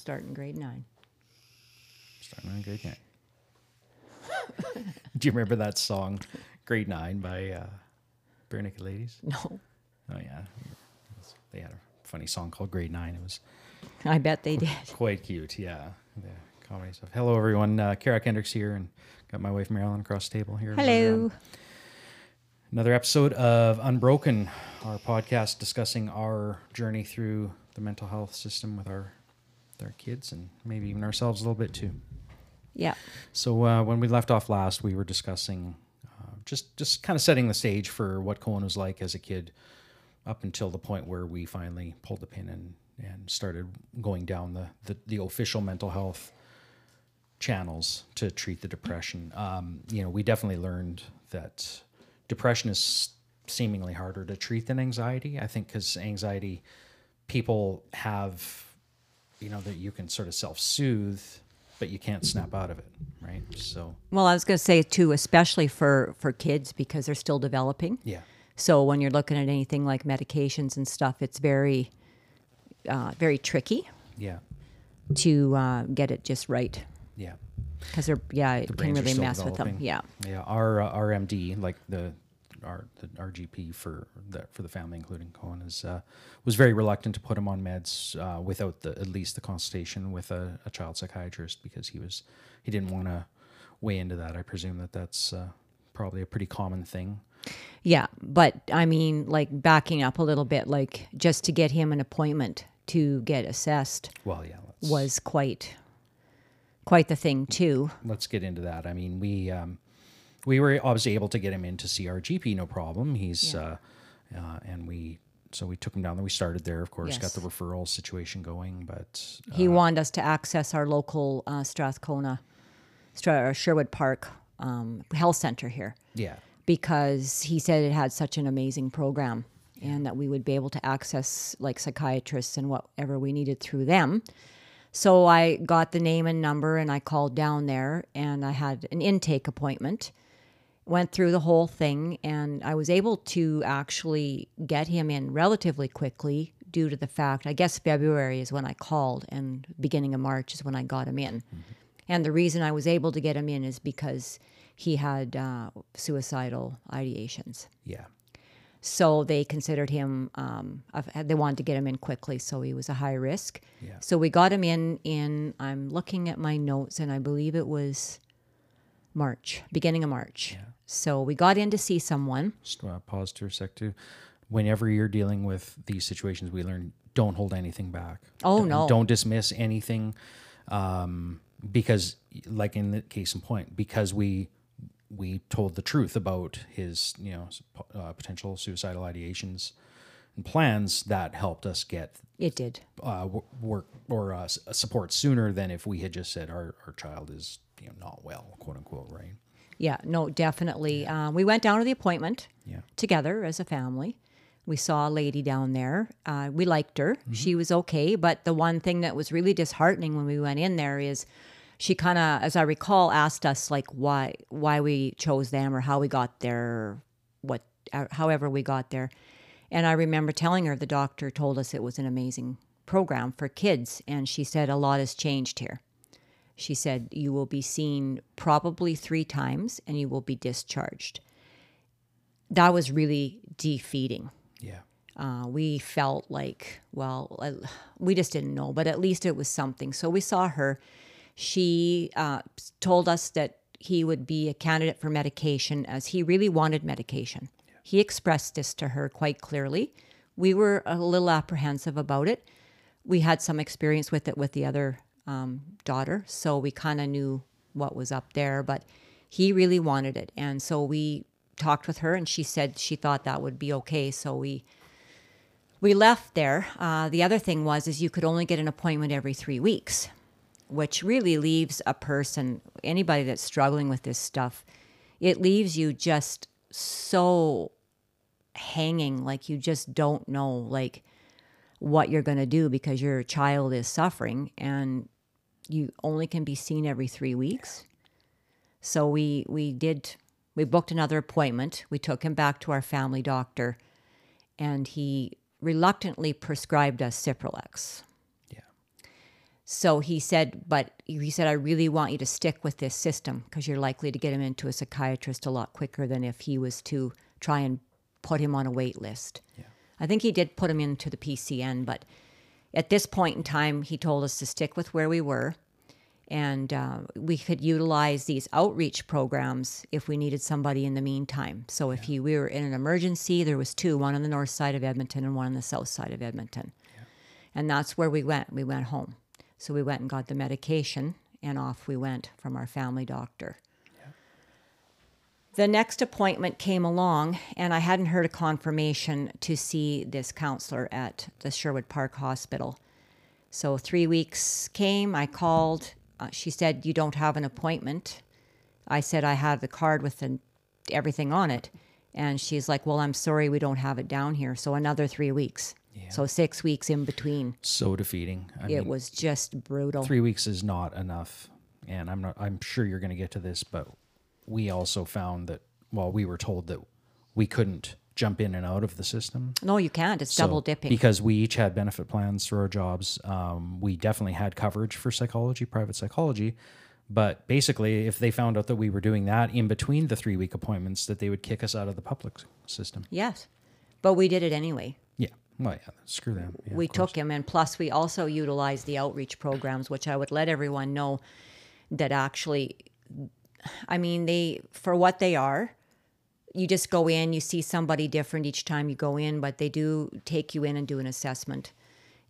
starting grade nine. Starting on grade nine. Do you remember that song, Grade Nine by uh, Barenaked Ladies? No, Oh yeah, they had a funny song called Grade Nine. It was I bet they did. quite cute. Yeah, the comedy stuff. Hello everyone, uh, Kara Kendricks here, and got my wife Marilyn across the table here. Hello. um, Another episode of Unbroken, our podcast discussing our journey through the mental health system with our our kids and maybe even ourselves a little bit too. Yeah. So uh, when we left off last, we were discussing uh, just just kind of setting the stage for what Cohn was like as a kid, up until the point where we finally pulled the pin and and started going down the the, the official mental health channels to treat the depression. Um, you know, we definitely learned that depression is seemingly harder to treat than anxiety. I think because anxiety, people have, you know, that you can sort of self soothe, but you can't snap out of it, right? So Well, I was going to say too, especially for for kids because they're still developing. yeah, So when you're looking at anything like medications and stuff, it's very, uh, very tricky yeah, to uh, get it just right yeah. because they're yeah, it can brains really mess with them. Yeah. Yeah, our uh, RMD, like the our the RGP for the for the family, including Cohn, is uh, was very reluctant to put him on meds uh, without the at least the consultation with a, a child psychiatrist because he was he didn't want to weigh into that. I presume that that's uh, probably a pretty common thing. Yeah, but I mean, like backing up a little bit, like just to get him an appointment to get assessed Well, yeah, let's, was quite, quite the thing too. let's get into that. I mean, we um, we were obviously able to get him in to see our GP, no problem. He's uh, uh, and we so we took him down there. We started there, of course, got the referral situation going, but uh, He wanted us to access our local uh, Strathcona, Stra- or Sherwood Park um, health center here yeah, because he said it had such an amazing program and that we would be able to access like psychiatrists and whatever we needed through them. So I got the name and number and I called down there and I had an intake appointment. Went through the whole thing and I was able to actually get him in relatively quickly due to the fact I guess February is when I called and beginning of March is when I got him in. And the reason I was able to get him in is because he had uh, suicidal ideations. yeah, So they considered him, um, they wanted to get him in quickly, so he was a high risk. Yeah. So we got him in, in, I'm looking at my notes, and I believe it was March, beginning of March. So we got in to see someone. Just uh, pause to a sec too. Whenever you're dealing with these situations, we learn don't hold anything back. Oh, Don't- no. Don't dismiss anything, um, because, like in the case in point, because we we told the truth about his, you know, uh, potential suicidal ideations and plans. That helped us get It did. uh, work or uh, support sooner than if we had just said our, our child is you know not well, quote unquote, right? Yeah, no, definitely. Um, we went down to the appointment Yeah. together as a family. We saw a lady down there. Uh, we liked her. She was okay. But the one thing that was really disheartening when we went in there is she kind of, as I recall, asked us like why why we chose them or how we got there, what uh, however we got there. And I remember telling her the doctor told us it was an amazing program for kids, and she said a lot has changed here. She said, You will be seen probably three times and you will be discharged. That was really defeating. Yeah. Uh, we felt like, well, we just didn't know, but at least it was something. So we saw her. She uh, told us that he would be a candidate for medication as he really wanted medication. He expressed this to her quite clearly. We were a little apprehensive about it. We had some experience with it with the other um, daughter, so we kind of knew what was up there, but he really wanted it. And so we talked with her, and she said she thought that would be okay. So we we left there. Uh, the other thing was is you could only get an appointment every three weeks, which really leaves a person, anybody that's struggling with this stuff, it leaves you just so hanging, like you just don't know like what you're going to do because your child is suffering and you only can be seen every three weeks. So we we did we booked another appointment. We took him back to our family doctor, and he reluctantly prescribed us Cipralex. Yeah. So he said, but he said, I really want you to stick with this system because you're likely to get him into a psychiatrist a lot quicker than if he was to try and put him on a wait list. Yeah. I think he did put him into the PCN, but at this point in time, he told us to stick with where we were. And uh, we could utilize these outreach programs if we needed somebody in the meantime. So if he, we were in an emergency, there was two, one on the north side of Edmonton and one on the south side of Edmonton. And that's where we went. We went home. So we went and got the medication, and off we went from our family doctor. The next appointment came along, and I hadn't heard a confirmation to see this counselor at the Sherwood Park Hospital. So three weeks came, I called. Uh, she said, You don't have an appointment. I said, I have the card with the, everything on it. And she's like, Well, I'm sorry, we don't have it down here. So another three weeks. Yeah. So six weeks in between. So defeating. I It mean, was just brutal. three weeks is not enough, and I'm not. I'm sure you're going to get to this, but we also found that well, we were told that we couldn't jump in and out of the system. No, you can't. It's So, double dipping. because we each had benefit plans through our jobs. Um, we definitely had coverage for psychology, private psychology. But basically, if they found out that we were doing that in between the three week appointments, that they would kick us out of the public system. yes. But we did it anyway. Yeah. Well, yeah. Screw them. Yeah, we took him and plus we also utilized the outreach programs which i would let everyone know that actually i mean they for what they are you just go in you see somebody different each time you go in but they do take you in and do an assessment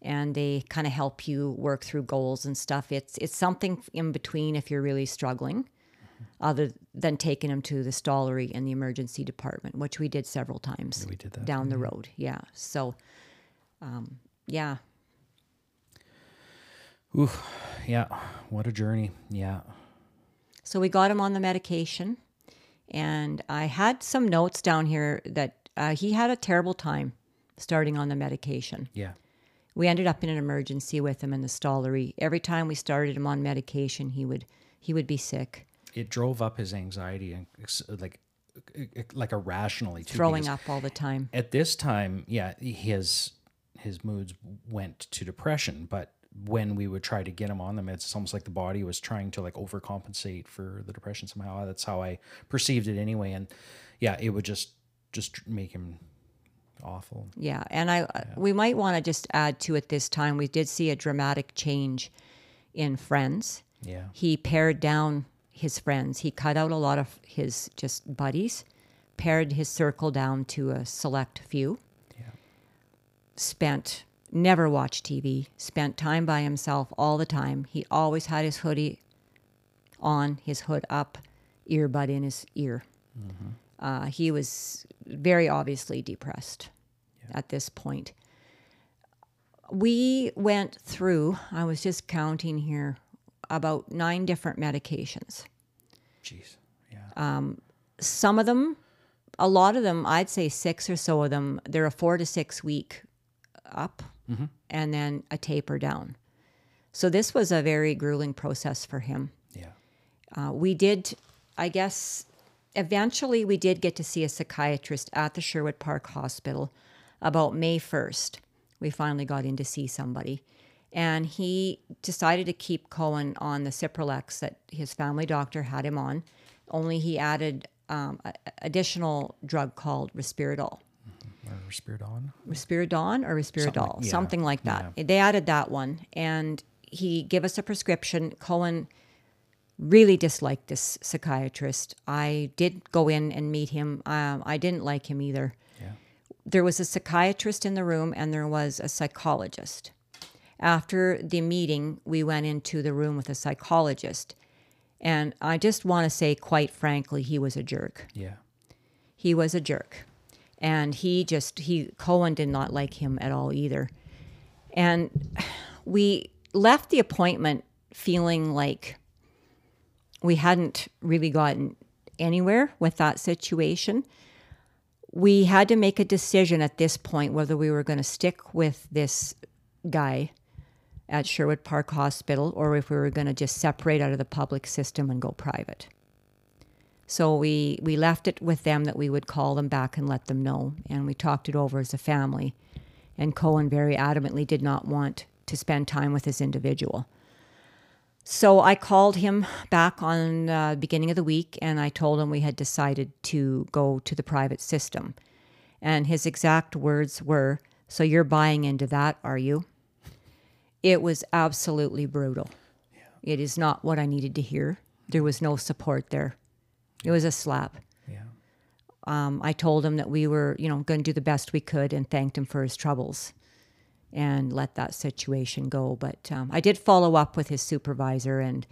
and they kind of help you work through goals and stuff it's it's something in between if you're really struggling other than taking them to the stollery and the emergency department which we did several times we did that, down the road yeah so um, yeah Ooh, yeah. What a journey. Yeah. So we got him on the medication, and I had some notes down here that uh, he had a terrible time starting on the medication. Yeah. We ended up in an emergency with him in the stollery. Every time we started him on medication, he would he would be sick, It drove up his anxiety and like, like irrationally too. throwing up all the time. At this time, yeah, his his moods went to depression, but when we would try to get him on them, it's almost like the body was trying to like overcompensate for the depression somehow. That's how I perceived it anyway. And yeah, it would just just make him awful. Yeah, and I uh, we might want to just add to it this time. We did see a dramatic change in friends. Yeah. He pared down his friends. He cut out a lot of his just buddies, pared his circle down to a select few. Yeah. Spent never watched TV. Spent time by himself all the time. He always had his hoodie on, his hood up, earbud in his ear. Uh, he was very obviously depressed at this point. We went through, I was just counting here, about nine different medications. Jeez. Yeah. Uh, Some of them, a lot of them, I'd say six or so of them, they're a four to six week up and then a taper down. So this was a very grueling process for him. yeah. Uh, we did, I guess, eventually we did get to see a psychiatrist at the Sherwood Park Hospital about May 1st. We finally got in to see somebody. And he decided to keep Cohn on the Cipralex that his family doctor had him on, only he added um, a- additional drug called Risperdal. Or Spiridon. Risperidon or Risperidol, yeah, something like that. They added that one, and he gave us a prescription. Cohn really disliked this psychiatrist. I did go in and meet him. Um, I didn't like him either. Yeah. There was a psychiatrist in the room, and there was a psychologist. After the meeting, we went into the room with a psychologist, and I just want to say, quite frankly, he was a jerk Yeah. he was a jerk and he just he Cohn did not like him at all either and we left the appointment feeling like we hadn't really gotten anywhere with that situation we had to make a decision at this point whether we were going to stick with this guy at Sherwood Park Hospital or if we were going to just separate out of the public system and go private. So we we left it with them that we would call them back and let them know, and we talked it over as a family. And Cohn very adamantly did not want to spend time with this individual. So I called him back on the uh, beginning of the week and I told him we had decided to go to the private system. And his exact words were, So you're buying into that, are you? It was absolutely brutal. Yeah. It is not what I needed to hear. There was no support there. It was a slap. Yeah. Um, I told him that we were, you know, going to do the best we could and thanked him for his troubles and let that situation go. But um, I did follow up with his supervisor and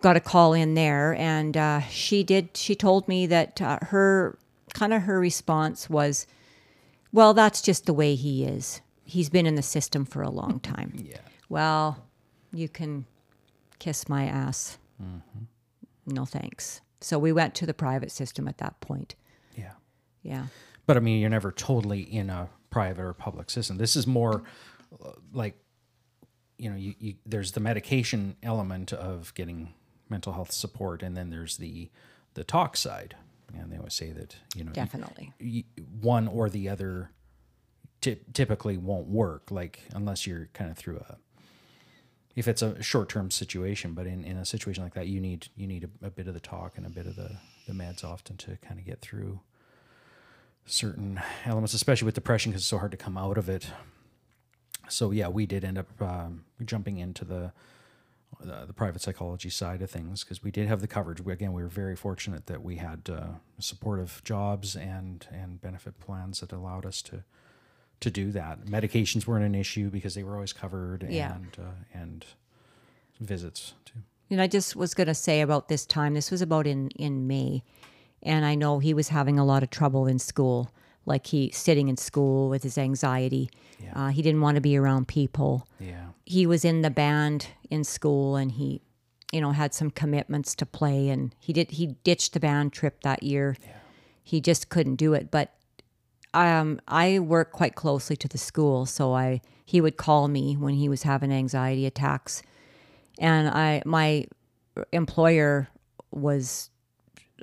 got a call in there, and uh, she did. She told me that uh, her kind of her response was, "Well, that's just the way he is. He's been in the system for a long time." Yeah. Well, you can kiss my ass. No thanks. So we went to the private system at that point. Yeah. Yeah. But I mean, you're never totally in a private or public system. This is more uh, like, you know, you, you there's the medication element of getting mental health support, and then there's the the talk side. And they always say that you know you- Definitely. y- one or the other ty- typically won't work like unless you're kind of through a if it's a short-term situation but in, in a situation like that you need you need a, a bit of the talk and a bit of the the meds often to kind of get through certain elements especially with depression because it's so hard to come out of it so yeah we did end up um, jumping into the the, the private psychology side of things because we did have the coverage. We, again, we were very fortunate that we had uh, supportive jobs and and benefit plans that allowed us to to do that. Medications weren't an issue because they were always covered, Yeah. and uh, and visits too. And I just was going to say about this time, this was about in, in May. And I know he was having a lot of trouble in school, like he sitting in school with his anxiety. Yeah. Uh, he didn't want to be around people. Yeah, He was in the band in school and he, you know, had some commitments to play and he did, he ditched the band trip that year. He just couldn't do it. But um, I work quite closely to the school. So I, he would call me when he was having anxiety attacks and I my employer was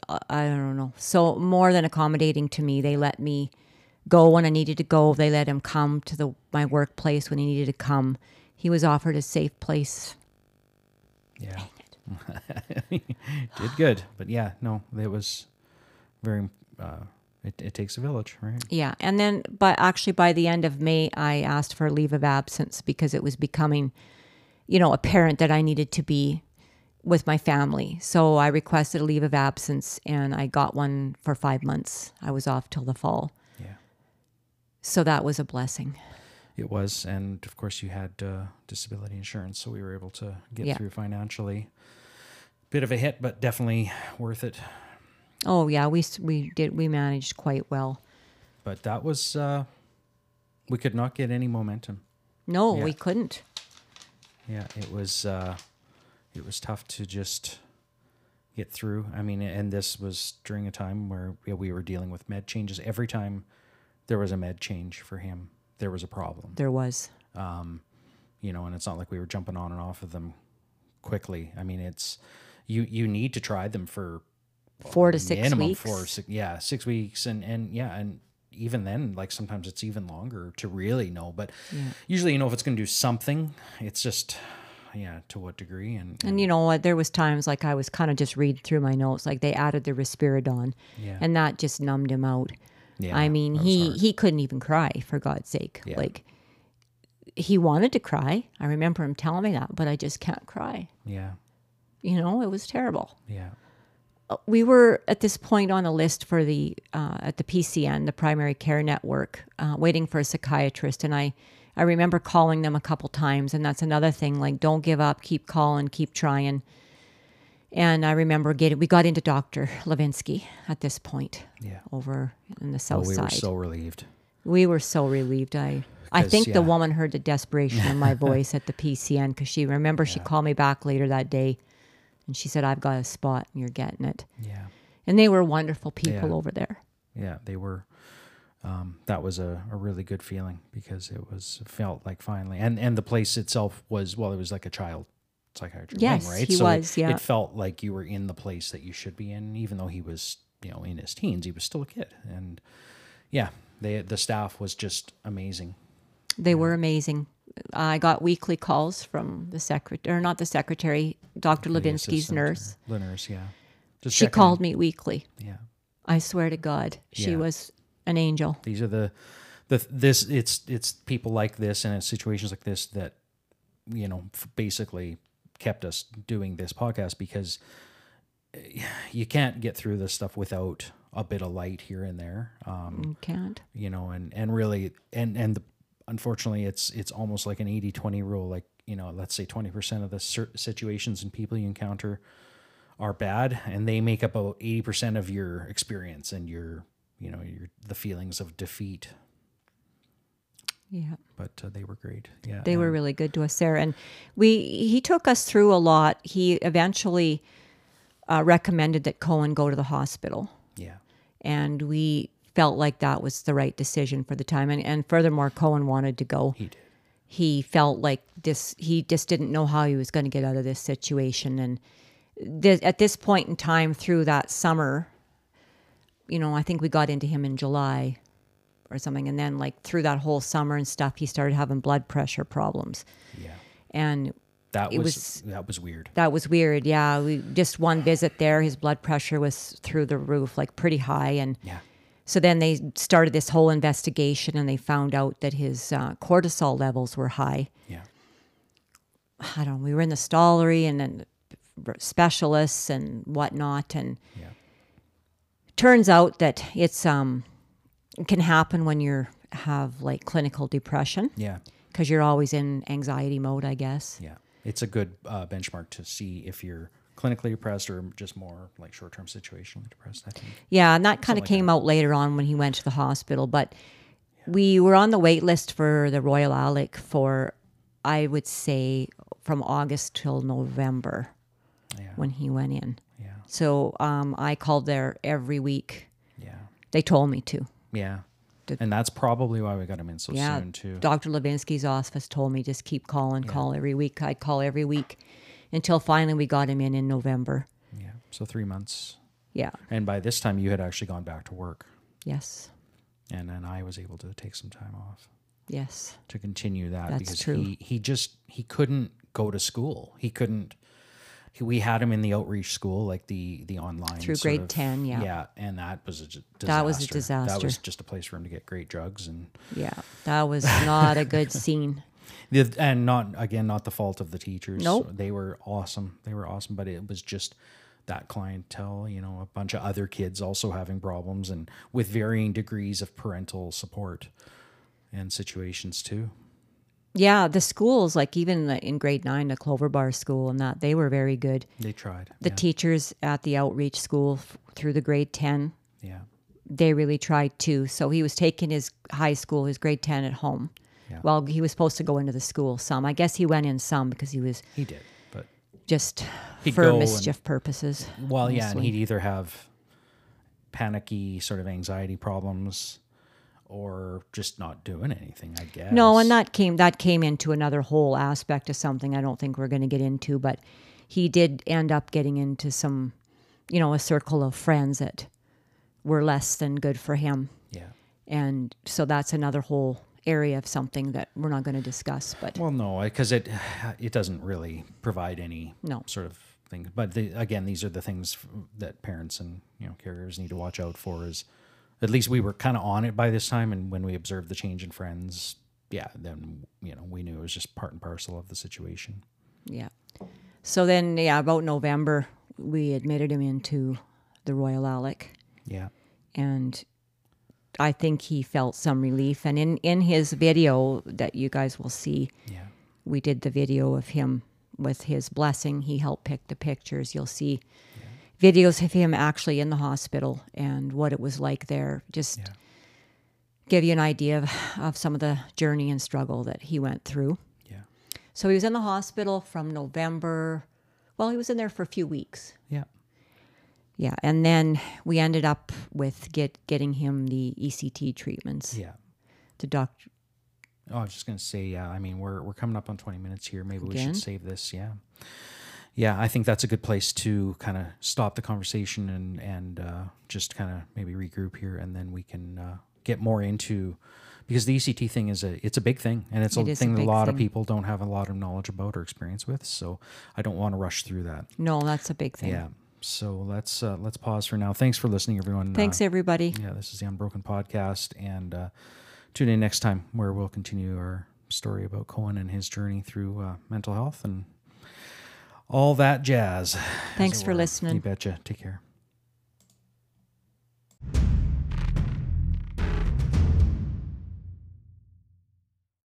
uh, I don't know so more than accommodating to me. They let me go when I needed to go. They let him come to the my workplace when he needed to come. He was offered a safe place. yeah. did good, but yeah, no, it was very. Uh, it, it takes a village, right? Yeah, and then but actually by the end of May, I asked for a leave of absence because it was becoming, you know, apparent that I needed to be with my family. So I requested a leave of absence, and I got one for five months. I was off till the fall, Yeah. so that was a blessing. It was, and of course, you had uh, disability insurance, so we were able to get Yeah. through financially. Bit of a hit, but definitely worth it. Oh yeah, we we did we managed quite well. But that was, uh, we could not get any momentum. No, Yeah. we couldn't. Yeah, it was, uh, it was tough to just get through. I mean, and this was during a time where we were dealing with med changes. Every time there was a med change for him, there was a problem. There was. you know, and it's not like we were jumping on and off of them quickly. I mean, it's you you need to try them for Four to six minimum weeks. four six, yeah six weeks and and yeah and even then like sometimes it's even longer to really know but usually you know if it's going to do something it's just yeah to what degree and, And you know what? There was times like I was kind of just reading through my notes, like they added the risperidone, Yeah. and that just numbed him out. yeah I mean, he hard. he couldn't even cry for God's sake. Yeah. Like he wanted to cry. I remember him telling me that, but I just can't cry. yeah You know, it was terrible. yeah We were at this point on a list for the uh, at the PCN, the Primary Care Network, uh, waiting for a psychiatrist, and I I remember calling them a couple times, and that's another thing. Like, don't give up, keep calling, keep trying. And I remember getting we got into Doctor Levinsky at this point yeah over in the oh, south we side. were so relieved We were so relieved. I I think the woman heard the desperation in my voice at the PCN because she remember she called me back later that day, and she said, "I've got a spot, and you're getting it." yeah And they were wonderful people Yeah. over there. yeah they were um, that was a, a really good feeling because it was felt like finally and and the place itself was well it was like a child psychiatry Yes, wing, right he so was, it, yeah. it felt like you were in the place that you should be in even though he was you know in his teens he was still a kid and yeah they the staff was just amazing They were amazing. I got weekly calls from the secretary, or not the secretary, Dr. Levinsky's nurse. The nurse, yeah. Just She checking called me weekly. Yeah. I swear to God, she Yeah. was an angel. These are the the this it's it's people like this and it's situations like this that you know basically kept us doing this podcast because eh, you can't get through this stuff without a bit of light here and there. Um, You can't. you know and and really and and the, unfortunately it's it's almost like an 80-20 rule like you know let's say 20% of the situations and people you encounter are bad and they make up about 80% of your experience and your you know your the feelings of defeat. Yeah. but uh, they were great. Yeah They were really good to us there, and we he took us through a lot. He eventually uh, recommended that Cohn go to the hospital, yeah. And we felt like that was the right decision for the time. And, and furthermore, Cohn wanted to go. he did He felt like this. He just didn't know how he was going to get out of this situation. And th- at this point in time, through that summer, you know, I think we got into him in July or something, and then like through that whole summer and stuff, he started having blood pressure problems. yeah And that was, was- that was weird that was weird. Yeah, we just one visit there, his blood pressure was through the roof, like pretty high, and yeah so then they started this whole investigation, and they found out that his uh, cortisol levels were high. yeah I don't. know, We were in the Stollery, and then specialists and whatnot, and yeah turns out that it's um it can happen when you're have like clinical depression yeah because you're always in anxiety mode, I guess. yeah it's a good uh, benchmark to see if you're clinically depressed or just more like short-term situationally depressed i think Yeah, and that kind of like came out later on when he went to the hospital. But we were on the wait list for the Royal Alex for, I would say, from August till November yeah when he went in. yeah So um, I called there every week. yeah They told me to. Yeah. And that's probably why we got him in so Yeah, soon too. Dr. Levinsky's office told me just keep calling, call every week. I'd call every week until finally we got him in in November. Yeah. So three months. Yeah. And by this time you had actually gone back to work. Yes. And then I was able to take some time off Yes. to continue that That's because true. he he just he couldn't go to school. He couldn't he, we had him in the outreach school, like the the online Through grade of- 10, yeah. yeah, and that was a disaster. That was a disaster. That was just a place for him to get great drugs and Yeah. That was not a good scene. The, and not again, not the fault of the teachers. Nope. they were awesome. They were awesome, but it was just that clientele. You know, a bunch of other kids also having problems and with varying degrees of parental support and situations too. Yeah, the schools, like even in grade nine, the Clover Bar School and that, they were very good. They tried. The yeah, teachers at the outreach school f- through the grade 10, yeah, they really tried too. So he was taking his high school, his grade 10 at home. Yeah. Well, he was supposed to go into the school some. I guess he went in some because he was he did. But just for go and- mischief purposes. well, yeah, and he'd either have panicky sort of anxiety problems or just not doing anything. I guess. No, and that came that came into another whole aspect of something I don't think we're going to get into, but he did end up getting into some, you know, a circle of friends that were less than good for him. yeah. And so that's another whole area of something that we're not going to discuss, but Well, no, because it it doesn't really provide any No. sort of thing. But the, again, these are the things that parents and you know carriers need to watch out for. Is at least we were kind of on it by this time, and when we observed the change in friends, yeah, then you know we knew it was just part and parcel of the situation. yeah. So then yeah, about November we admitted him into the Royal Alex. Yeah, and I think he felt some relief. And in in his video that you guys will see, yeah, we did the video of him with his blessing. He helped pick the pictures. You'll see videos of him actually in the hospital and what it was like there. Just Yeah. give you an idea of, of some of the journey and struggle that he went through. yeah, So he was in the hospital from November. Well, he was in there for a few weeks. yeah, Yeah, and then we ended up with get getting him the ECT treatments. yeah. The doctor. Oh, I was just gonna say, yeah. I mean, we're we're coming up on twenty minutes here. Maybe we should save this. Yeah, yeah. I think that's a good place to kind of stop the conversation and and uh, just kind of maybe regroup here, and then we can uh, get more into because the ECT thing is a it's a big thing and it's It a is a thing that a lot of people don't have a lot of knowledge about or experience with. So I don't want to rush through that. No, that's a big thing. Yeah. So let's uh, let's pause for now. Thanks for listening, everyone. Thanks, Uh, everybody. yeah, this is the Unbroken Podcast, and uh, tune in next time where we'll continue our story about Cohn and his journey through uh, mental health and all that jazz. Thanks for were. listening. You betcha. Take care.